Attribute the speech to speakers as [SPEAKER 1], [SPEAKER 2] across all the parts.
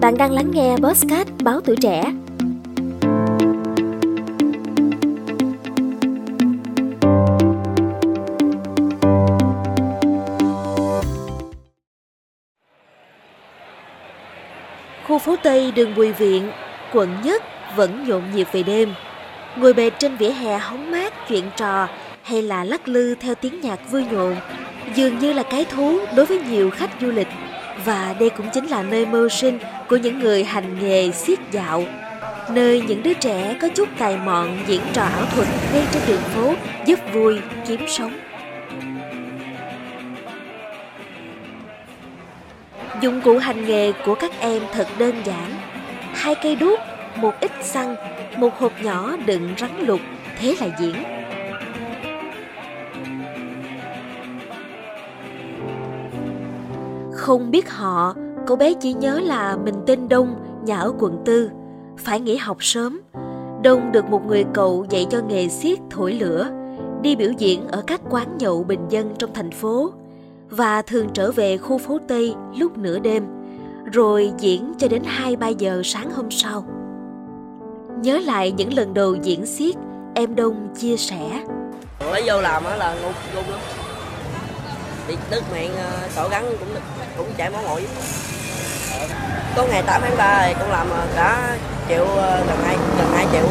[SPEAKER 1] Bạn đang lắng nghe Postcard Báo Tuổi Trẻ. Khu phố Tây đường Bùi Viện, quận Nhất vẫn nhộn nhịp về đêm. Ngồi bệt trên vỉa hè hóng mát chuyện trò hay là lắc lư theo tiếng nhạc vui nhộn dường như là cái thú đối với nhiều khách du lịch và đây cũng chính là nơi mưu sinh của những người hành nghề xiết dạo nơi những đứa trẻ có chút tài mọn diễn trò ảo thuật ngay trên đường phố giúp vui kiếm sống. Dụng cụ hành nghề của các em thật đơn giản. Hai cây đuốc một ít xăng một hộp nhỏ đựng rắn lục thế là diễn. Không biết họ, cô bé chỉ nhớ là mình tên Đông, nhà ở quận tư, phải nghỉ học sớm. Đông được một người cậu dạy cho nghề xiết thổi lửa, đi biểu diễn ở các quán nhậu bình dân trong thành phố và thường trở về khu phố Tây lúc nửa đêm, rồi diễn cho đến 2-3 giờ sáng hôm sau. Nhớ lại những lần đầu diễn xiết, em Đông chia sẻ.
[SPEAKER 2] Lấy vô làm là ngu, ngu lắm bị tức miệng cậu gắn cũng cũng chảy máu mũi có ngày 8 tháng 3 thì cũng làm ờ, cả triệu ờ, gần hai gần hai triệu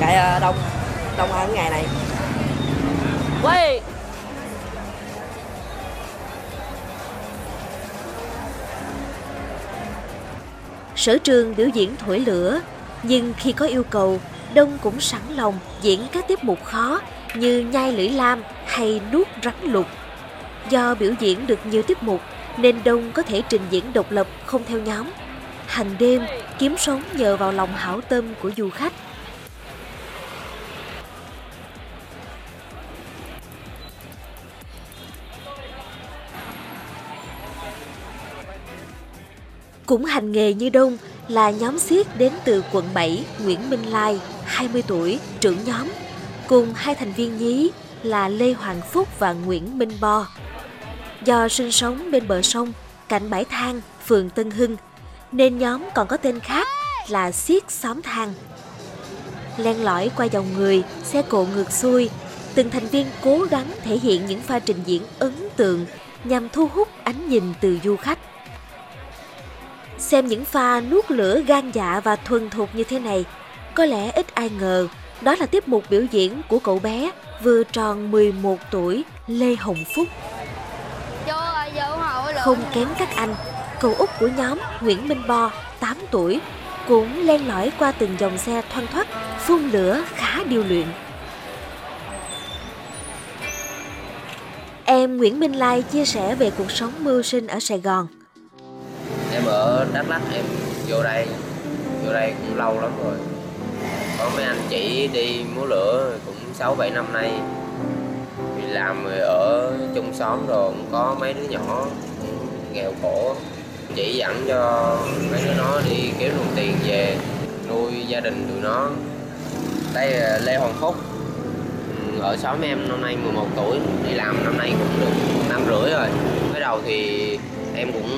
[SPEAKER 2] chạy đông đông hơn ngày này. Quay.
[SPEAKER 1] Sở trường biểu diễn thổi lửa nhưng khi có yêu cầu đông cũng sẵn lòng diễn các tiết mục khó như nhai lưỡi lam hay nuốt rắn lục Do biểu diễn được nhiều tiết mục nên Đông có thể trình diễn độc lập không theo nhóm. Hành đêm kiếm sống nhờ vào lòng hảo tâm của du khách. Cũng hành nghề như Đông là nhóm siết đến từ quận 7 Nguyễn Minh Lai, 20 tuổi, trưởng nhóm, cùng hai thành viên nhí là Lê Hoàng Phúc và Nguyễn Minh Bo, Do sinh sống bên bờ sông, cạnh bãi than, phường Tân Hưng, nên nhóm còn có tên khác là Siết Xóm Than. Len lỏi qua dòng người, xe cộ ngược xuôi, từng thành viên cố gắng thể hiện những pha trình diễn ấn tượng nhằm thu hút ánh nhìn từ du khách. Xem những pha nuốt lửa gan dạ và thuần thục như thế này, có lẽ ít ai ngờ đó là tiếp mục biểu diễn của cậu bé vừa tròn 11 tuổi Lê Hồng Phúc. Không kém các anh, cậu út của nhóm Nguyễn Minh Bo, 8 tuổi, cũng len lỏi qua từng dòng xe thoăn thoắt, phun lửa khá điều luyện. Em Nguyễn Minh Lai chia sẻ về cuộc sống mưu sinh ở Sài Gòn.
[SPEAKER 3] Em ở Đắk Lắk, em vô đây, vô đây cũng lâu lắm rồi. Có mấy anh chị đi múa lửa cũng 6-7 năm nay. Đi làm ở chung xóm rồi cũng có mấy đứa nhỏ nghèo khổ, chỉ dẫn cho mấy đứa nó đi kiếm đồng tiền về, nuôi gia đình tụi nó. Đây là Lê Hoàng Phúc. Ừ, ở xóm em năm nay 11 tuổi, đi làm năm nay cũng được năm rưỡi rồi. Mới đầu thì em cũng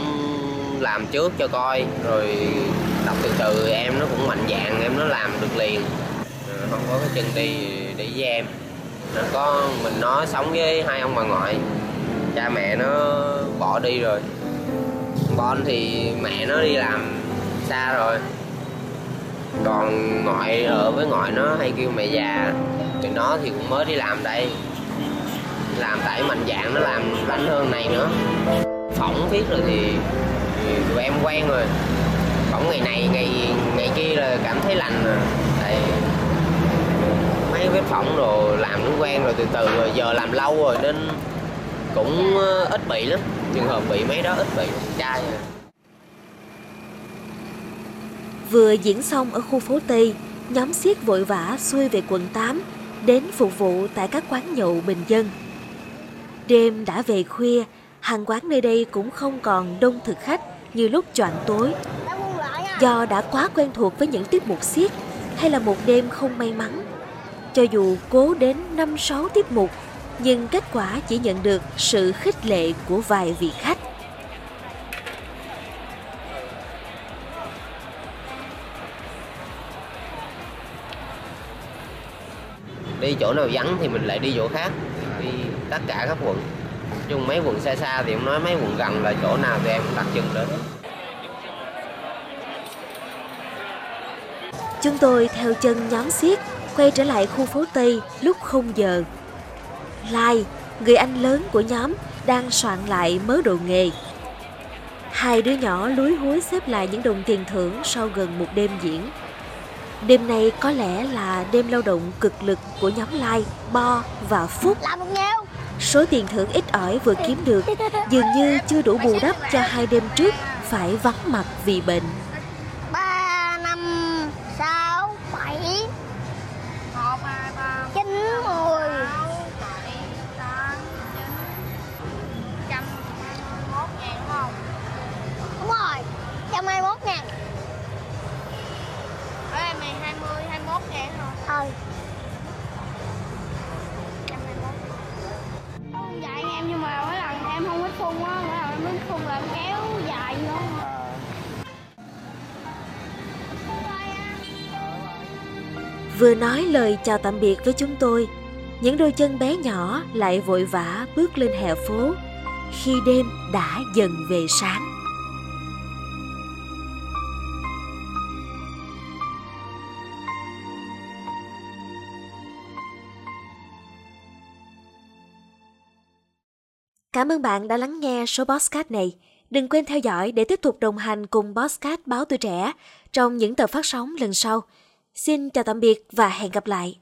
[SPEAKER 3] làm trước cho coi, rồi tập từ từ, em nó cũng mạnh dạng, em nó làm được liền. Ừ, không có cái chân đi để với em. Nó có, mình nó sống với hai ông bà ngoại, cha mẹ nó bỏ đi rồi con thì mẹ nó đi làm xa rồi. Còn ngoại ở với ngoại nó hay kêu mẹ già tụi nó thì cũng mới đi làm đây. Làm tại mạnh dạng nó làm rảnh hơn này nữa. Phỏng viết rồi thì, thì tụi em quen rồi. Phỏng ngày này ngày ngày kia là cảm thấy lành rồi. Tại mấy vết phỏng rồi làm nó quen rồi từ từ rồi giờ làm lâu rồi nên cũng ờ, ít bị lắm trường hợp bị mấy đó ít bị chai rồi à.
[SPEAKER 1] Vừa diễn xong ở khu phố Tây, nhóm siết vội vã xuôi về quận 8, đến phục vụ tại các quán nhậu bình dân. Đêm đã về khuya, hàng quán nơi đây cũng không còn đông thực khách như lúc choạng tối. Do đã quá quen thuộc với những tiết mục siết hay là một đêm không may mắn. Cho dù cố đến 5-6 tiết mục, nhưng kết quả chỉ nhận được sự khích lệ của vài vị khách.
[SPEAKER 3] Đi chỗ nào vắng thì mình lại đi chỗ khác, đi tất cả các quận. chung mấy quận xa xa thì em nói mấy quận gần là chỗ nào tụi em đặt chân đến.
[SPEAKER 1] Chúng tôi theo chân nhóm xiết quay trở lại khu phố Tây lúc 0 giờ Lai, người anh lớn của nhóm, đang soạn lại mớ đồ nghề. Hai đứa nhỏ lúi húi xếp lại những đồng tiền thưởng sau gần một đêm diễn. Đêm này có lẽ là đêm lao động cực lực của nhóm Lai, Bo và Phúc.
[SPEAKER 4] Làm?
[SPEAKER 1] Số tiền thưởng ít ỏi vừa kiếm được dường như chưa đủ bù đắp cho hai đêm trước phải vắng mặt vì bệnh.
[SPEAKER 5] 21 ngàn hả?
[SPEAKER 4] ừ
[SPEAKER 5] Không dạy em nhưng mà mỗi lần em không thích phun á, mỗi lần em thích phun là em kéo dài nữa.
[SPEAKER 1] Vừa nói lời chào tạm biệt với chúng tôi, những đôi chân bé nhỏ lại vội vã bước lên hè phố khi đêm đã dần về sáng. Cảm ơn bạn đã lắng nghe số podcast này. Đừng quên theo dõi để tiếp tục đồng hành cùng podcast Báo Tuổi Trẻ trong những tờ phát sóng lần sau. Xin chào tạm biệt và hẹn gặp lại.